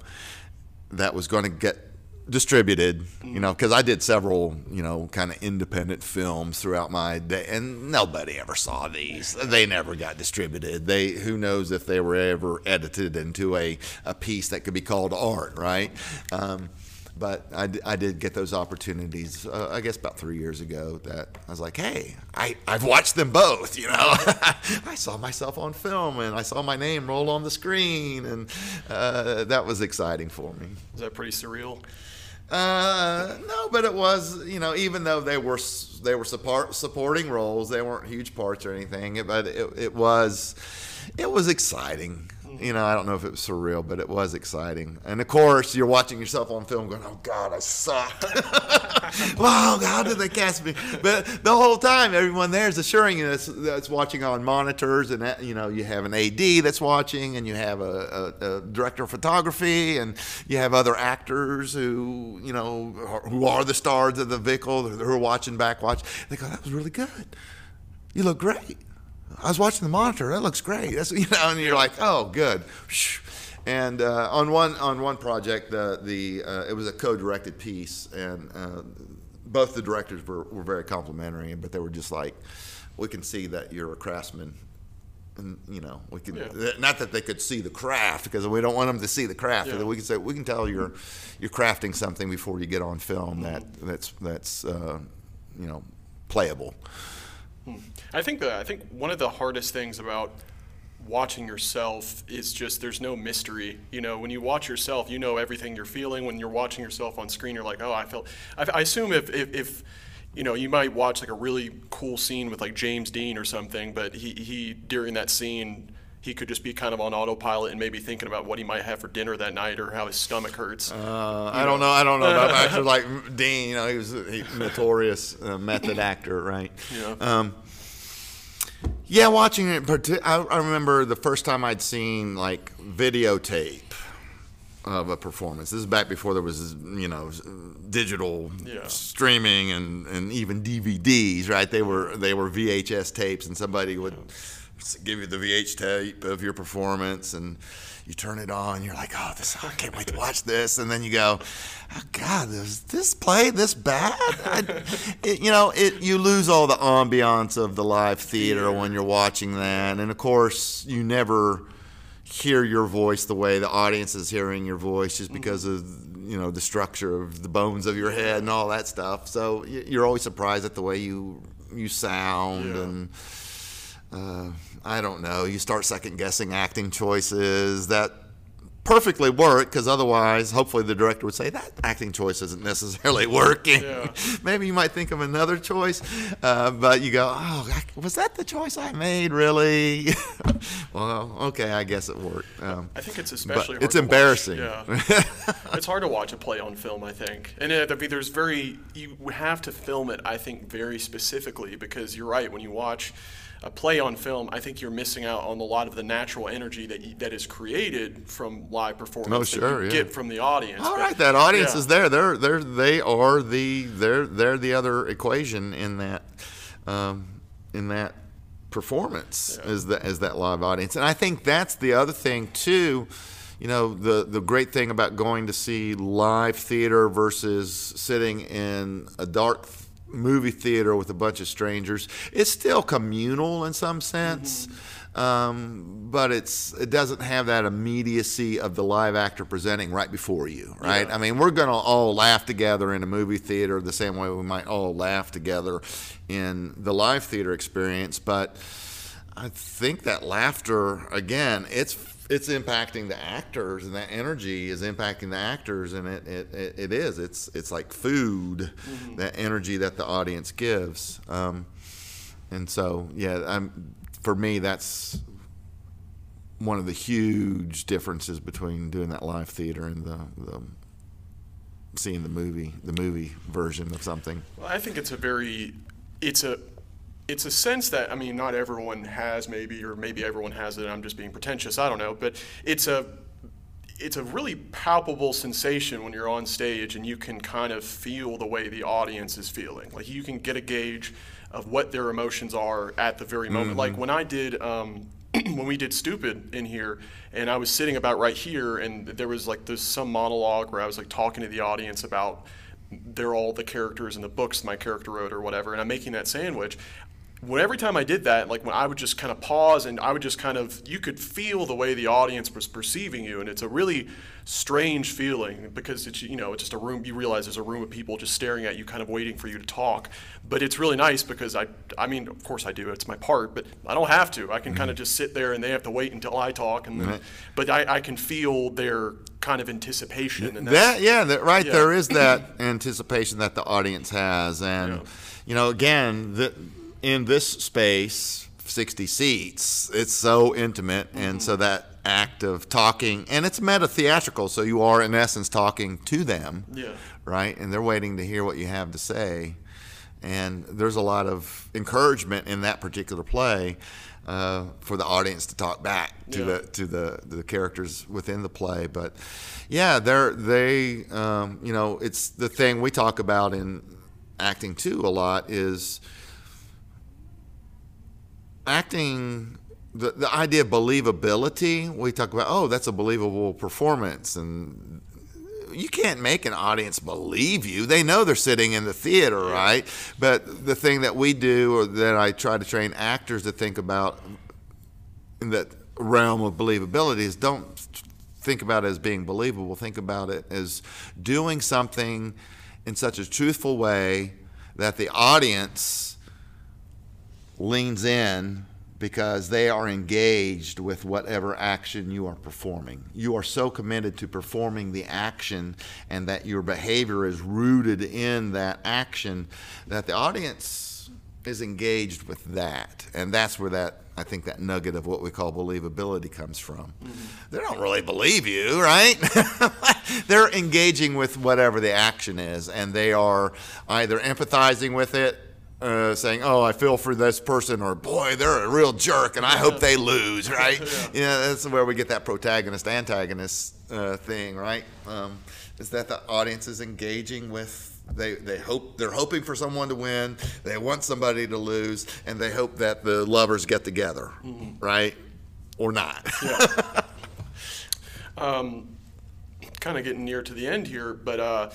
that was going to get distributed, you know, because I did several, you know, kind of independent films throughout my day, and nobody ever saw these. They never got distributed. They, who knows if they were ever edited into a, a piece that could be called art, right? Um, but I, I did get those opportunities, uh, I guess about three years ago, that I was like, hey, I, I've watched them both, you know. I saw myself on film and I saw my name roll on the screen, and uh, that was exciting for me. Is that pretty surreal? Uh, no, but it was, you know, even though they were they were support, supporting roles, they weren't huge parts or anything, but it, it was it was exciting Mm-hmm. you know, I don't know if it was surreal, but it was exciting. And of course, you're watching yourself on film going, oh, God, I sucked. wow, how did they cast me? But the whole time, everyone there is assuring you that's, that's watching on monitors, and, that, you know, you have an AD that's watching, and you have a, a, a, director of photography, and you have other actors who, you know, who are the stars of the vehicle, who are watching back watch. They go, that was really good. You look great. I was watching the monitor. That looks great. That's you know, and you're like, oh, good. And uh, on one on one project, the the uh, it was a co-directed piece, and uh, both the directors were, were very complimentary, but they were just like, we can see that you're a craftsman. And you know, we can yeah. not that they could see the craft because we don't want them to see the craft. Yeah. We can say we can tell you're you're crafting something before you get on film that that's that's uh, you know playable. I think that I think one of the hardest things about watching yourself is just there's no mystery. You know, when you watch yourself, you know everything you're feeling. When you're watching yourself on screen, you're like, oh, I felt. I, I assume if, if, if you know, you might watch like a really cool scene with like James Dean or something, but he, he during that scene he could just be kind of on autopilot and maybe thinking about what he might have for dinner that night or how his stomach hurts. Uh, I don't know. I don't know about actors like Dean. You know, he was a notorious uh, method actor, right? Yeah. Um, yeah, watching it. I, I remember the first time I'd seen like videotape of a performance. This is back before there was, you know, digital Yeah. streaming and, and even DVDs, right? They were they were VHS tapes, and somebody would give you the VH tape of your performance, and you turn it on. You're like, oh, this I can't wait to watch this, and then you go, oh God, is this play this bad? I, it, you know, it you lose all the ambiance of the live theater when you're watching that, and of course, you never hear your voice the way the audience is hearing your voice just mm-hmm. because of you know the structure of the bones of your head and all that stuff so you're always surprised at the way you you sound Yeah. and uh, I don't know you start second guessing acting choices that perfectly work because otherwise hopefully the director would say that acting choice isn't necessarily working Yeah. maybe you might think of another choice uh, but you go oh I- was that the choice i made really well okay i guess it worked um, I think it's especially hard it's to watch. embarrassing Yeah. it's hard to watch a play on film, I think. And uh, I mean, there's very you have to film it, I think, very specifically because you're right. When you watch a play on film, I think you're missing out on a lot of the natural energy that you, that is created from live performance. Oh, that sure, you yeah. get from the audience. All But- right, that audience yeah. is there. They're they're they are the they're they're the other equation in that um, in that performance Yeah. is that is that live audience, and I think that's the other thing too. You know, the the great thing about going to see live theater versus sitting in a dark movie theater with a bunch of strangers, it's still communal in some sense. Um, but it's it doesn't have that immediacy of the live actor presenting right before you, right? Yeah. I mean, we're gonna all laugh together in a movie theater the same way we might all laugh together in the live theater experience, but I think that laughter again, it's it's impacting the actors, and that energy is impacting the actors, and it it, it, it is. It's it's like food, that energy that the audience gives. Um, and so, yeah, I'm, for me, that's one of the huge differences between doing that live theater and the, the seeing the movie, the movie version of something. Well, I think it's a very, it's a, it's a sense that I mean, not everyone has maybe, or maybe everyone has it. I'm just being pretentious. I don't know, but it's a, it's a really palpable sensation when you're on stage and you can kind of feel the way the audience is feeling. Like you can get a gauge of what their emotions are at the very moment. Like when I did. Um, when we did stupid in here and i was sitting about right here and there was like this some monologue where i was like talking to the audience about they're all the characters in the books my character wrote or whatever and i'm making that sandwich when every time i did that like when i would just kind of pause and i would just kind of you could feel the way the audience was perceiving you and it's a really strange feeling because it's you know it's just a room you realize there's a room of people just staring at you kind of waiting for you to talk but it's really nice because i i mean of course i do it's my part but i don't have to i can kind of mm-hmm. just sit there and they have to wait until i talk and then Right. but I, I can feel their kind of anticipation and That yeah, that right Yeah. there is that anticipation that the audience has, and Yeah. you know, again, the, in this space, sixty seats, it's so intimate, and so that act of talking, and it's meta theatrical, so you are in essence talking to them, Yeah. right, and they're waiting to hear what you have to say, and there's a lot of encouragement in that particular play. Uh, for the audience to talk back to Yeah. the to the the characters within the play. But yeah, they're they um, you know it's the thing we talk about in acting too a lot is acting. The, the idea of believability, we talk about, oh, that's a believable performance. And you can't make an audience believe you. They know they're sitting in the theater, right? But the thing that we do, or that I try to train actors to think about in that realm of believability, is don't think about it as being believable. Think about it as doing something in such a truthful way that the audience leans in because they are engaged with whatever action you are performing. You are so committed to performing the action and that your behavior is rooted in that action that the audience is engaged with that. And that's where that I think that nugget of what we call believability comes from. Mm-hmm. They don't really believe you, right? They're engaging with whatever the action is, and they are either empathizing with it uh, saying, "Oh, I feel for this person," or "Boy, they're a real jerk, and I hope they lose." Right? yeah. You know, that's where we get that protagonist antagonist uh, thing, right? Um, is that the audience is engaging with they they hope they're hoping for someone to win, they want somebody to lose, and they hope that the lovers get together, mm-hmm. right? Or not. yeah. um, kind of getting near to the end here, but uh,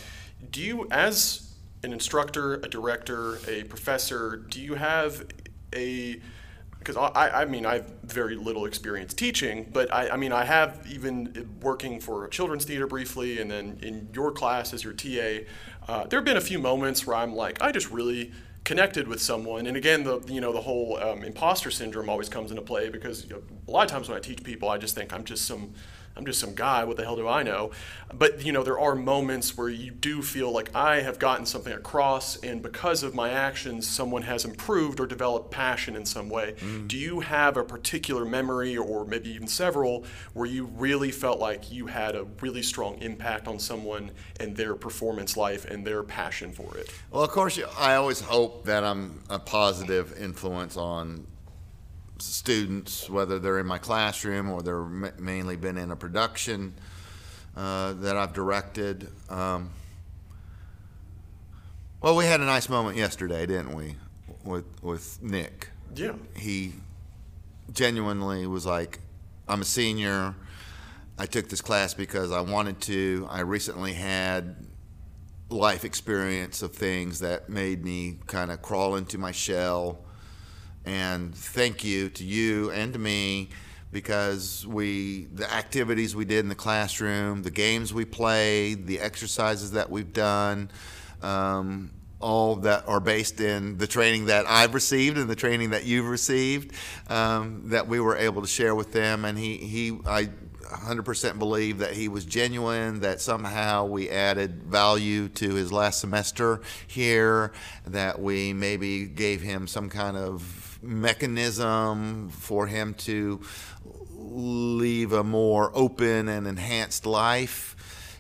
do you as an instructor, a director, a professor, do you have a because I, I mean I have very little experience teaching, but I, I mean I have even working for children's theater briefly, and then in your class as your TA, uh, there have been a few moments where I'm like I just really connected with someone, and again the you know the whole um, imposter syndrome always comes into play because you know, a lot of times when I teach people, I just think I'm just some I'm just some guy. What the hell do I know? But you know, there are moments where you do feel like I have gotten something across, and because of my actions, someone has improved or developed passion in some way. Mm. Do you have a particular memory, or maybe even several, where you really felt like you had a really strong impact on someone and their performance life and their passion for it? Well, of course, I always hope that I'm a positive influence on students, whether they're in my classroom or they're mainly been in a production uh, that I've directed. Um, well, we had a nice moment yesterday, didn't we, with with Nick? Yeah. He genuinely was like, "I'm a senior. I took this class because I wanted to. I recently had." life experience of things that made me kind of crawl into my shell and thank you to you and to me because we the activities we did in the classroom, the games we played, the exercises that we've done, um, all that are based in the training that I've received and the training that you've received, um, that we were able to share with them. And he, he I 100% believe that he was genuine, that somehow we added value to his last semester here, that we maybe gave him some kind of mechanism for him to leave a more open and enhanced life.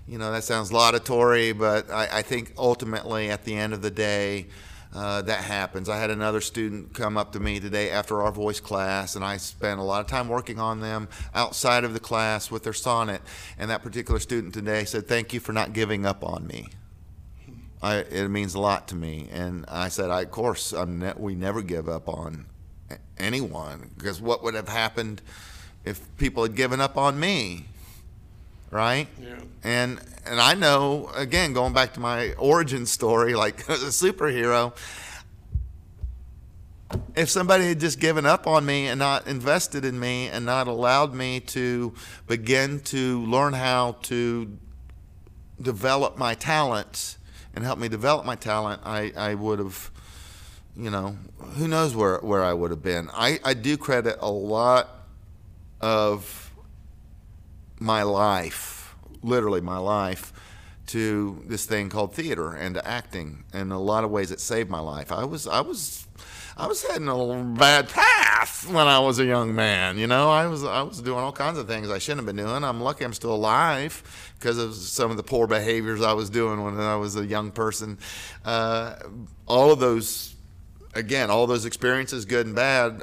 You know, that sounds laudatory, but I, I think ultimately at the end of the day, uh, that happens. I had another student come up to me today after our voice class, and I spent a lot of time working on them outside of the class with their sonnet. And that particular student today said, Thank you for not giving up on me. I, it means a lot to me. And I said, I, Of course, ne- we never give up on anyone because what would have happened if people had given up on me right yeah. and and i know again going back to my origin story like as a superhero if somebody had just given up on me and not invested in me and not allowed me to begin to learn how to develop my talents and help me develop my talent i, I would have you know, who knows where, where I would have been. I, I do credit a lot of my life, literally my life, to this thing called theater and to acting. In a lot of ways, it saved my life. I was I was I was heading a bad path when I was a young man. You know, I was I was doing all kinds of things I shouldn't have been doing. I'm lucky I'm still alive because of some of the poor behaviors I was doing when I was a young person. Uh, all of those again, all those experiences, good and bad,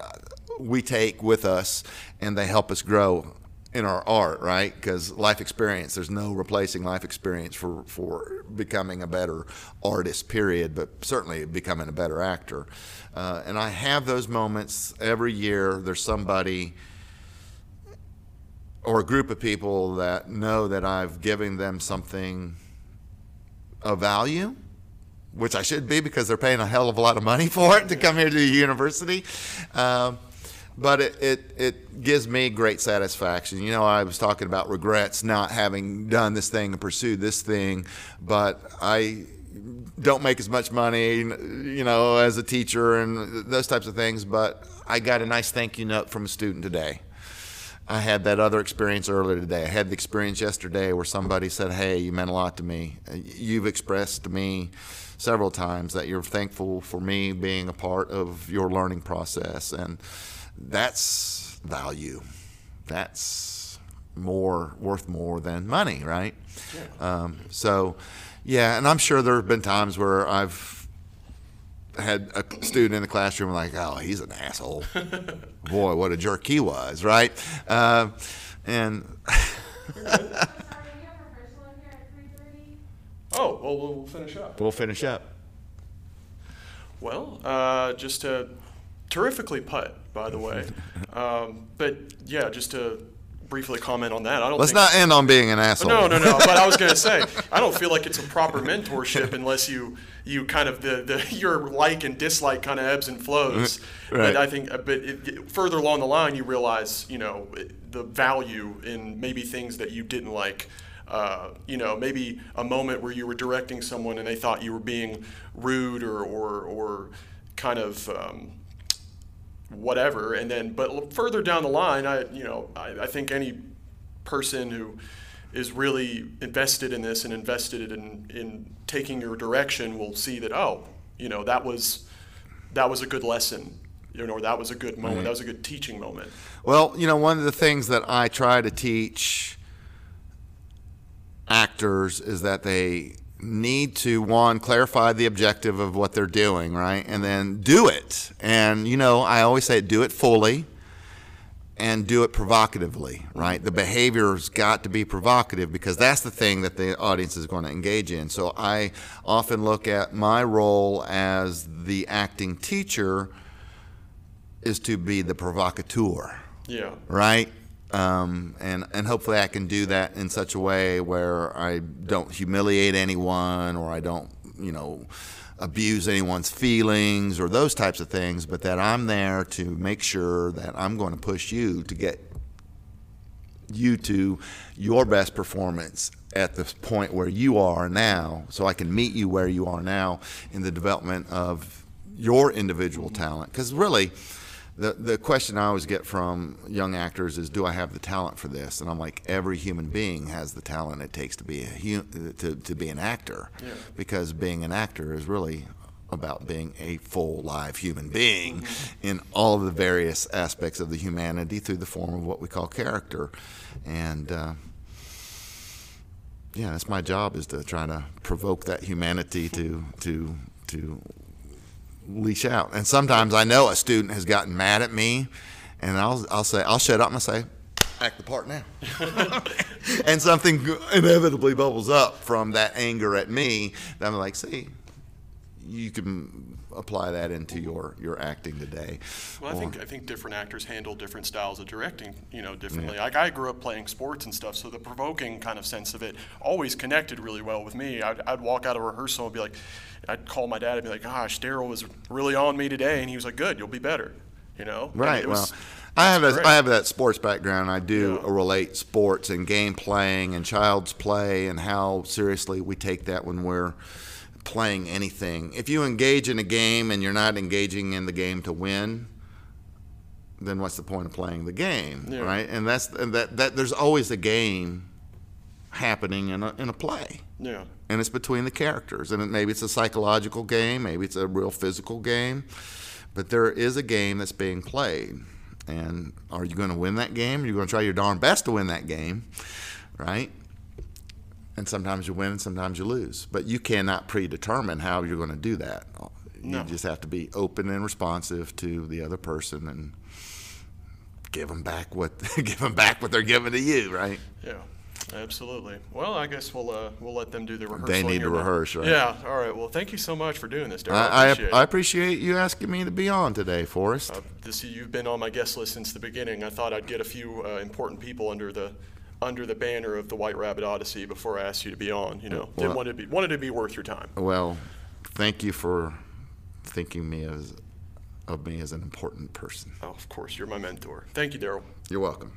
we take with us and they help us grow in our art, right? Because life experience, there's no replacing life experience for, for becoming a better artist, period, but certainly becoming a better actor. Uh, and I have those moments every year. There's somebody or a group of people that know that I've given them something of value which I should be because they're paying a hell of a lot of money for it to come here to the university. Um, but it, it, it gives me great satisfaction. You know, I was talking about regrets not having done this thing and pursued this thing, but I don't make as much money, you know, as a teacher and those types of things. But I got a nice thank you note from a student today. I had that other experience earlier today. I had the experience yesterday where somebody said, "Hey, you meant a lot to me. You've expressed to me several times that you're thankful for me being a part of your learning process, and that's value. That's more worth more than money, right? Yeah. Um, so, yeah, and I'm sure there have been times where I've had a student in the classroom like, oh, he's an asshole. Boy, what a jerk he was, right? Uh, and Oh, well, we'll finish up. We'll finish up. Well, uh, just a terrifically putt, by the way. Um, but yeah, just to briefly comment on that, I don't. Let's think, not end on being an asshole. No, no, no. but I was going to say, I don't feel like it's a proper mentorship unless you you kind of the, the your like and dislike kind of ebbs and flows. Right. But I think, but it, further along the line, you realize, you know, the value in maybe things that you didn't like uh, you know, maybe a moment where you were directing someone and they thought you were being rude or, or, or kind of um, whatever. And then, but further down the line, I, you know, I, I think any person who is really invested in this and invested in, in taking your direction will see that, oh, you know, that was, that was a good lesson you know, or that was a good moment. That was a good teaching moment. Well, you know, one of the things that I try to teach actors is that they need to one clarify the objective of what they're doing right? And then do it. And you know i always say do it fully and do it provocatively right? The behavior's got to be provocative because that's the thing that the audience is going to engage in. So i often look at my role as the acting teacher is to be the provocateur. Yeah. Right um, and and hopefully I can do that in such a way where I don't humiliate anyone or I don't you know abuse anyone's feelings or those types of things, but that I'm there to make sure that I'm going to push you to get you to your best performance at the point where you are now, so I can meet you where you are now in the development of your individual talent. Because really the the question I always get from young actors is, "Do I have the talent for this?" And I'm like, every human being has the talent it takes to be a to to be an actor, yeah. because being an actor is really about being a full live human being mm-hmm. in all the various aspects of the humanity through the form of what we call character, and. Uh, yeah, that's my job is to try to provoke that humanity to to to leash out. And sometimes I know a student has gotten mad at me, and I'll I'll say I'll shut up and I'll say, act the part now. and something inevitably bubbles up from that anger at me. That I'm like, see, you can apply that into your, your acting today. Well, I or, think I think different actors handle different styles of directing, you know, differently. Yeah. Like I grew up playing sports and stuff, so the provoking kind of sense of it always connected really well with me. I'd, I'd walk out of rehearsal and be like, I'd call my dad and be like, "Gosh, Daryl was really on me today," and he was like, "Good, you'll be better." You know, right? Was, well, I have a, I have that sports background. I do yeah. relate sports and game playing and child's play and how seriously we take that when we're playing anything. If you engage in a game and you're not engaging in the game to win, then what's the point of playing the game, yeah. right? And that's and that that there's always a game happening in a in a play. Yeah. And it's between the characters, and it, maybe it's a psychological game, maybe it's a real physical game, but there is a game that's being played. And are you going to win that game? You're going to try your darn best to win that game, right? And sometimes you win and sometimes you lose. But you cannot predetermine how you're going to do that. You no. just have to be open and responsive to the other person and give them back what give them back what they're giving to you, right? Yeah. Absolutely. Well, I guess we'll uh, we'll let them do the rehearsal. They need to rehearse, right? Yeah. All right. Well, thank you so much for doing this, Daryl. I, I, appreciate, I appreciate you asking me to be on today, Forrest. Uh, this you've been on my guest list since the beginning. I thought I'd get a few uh, important people under the under the banner of the White Rabbit Odyssey before I asked you to be on. You know, well, didn't want to be wanted to be worth your time. Well, thank you for thinking me as of me as an important person. Oh, of course, you're my mentor. Thank you, Daryl. You're welcome.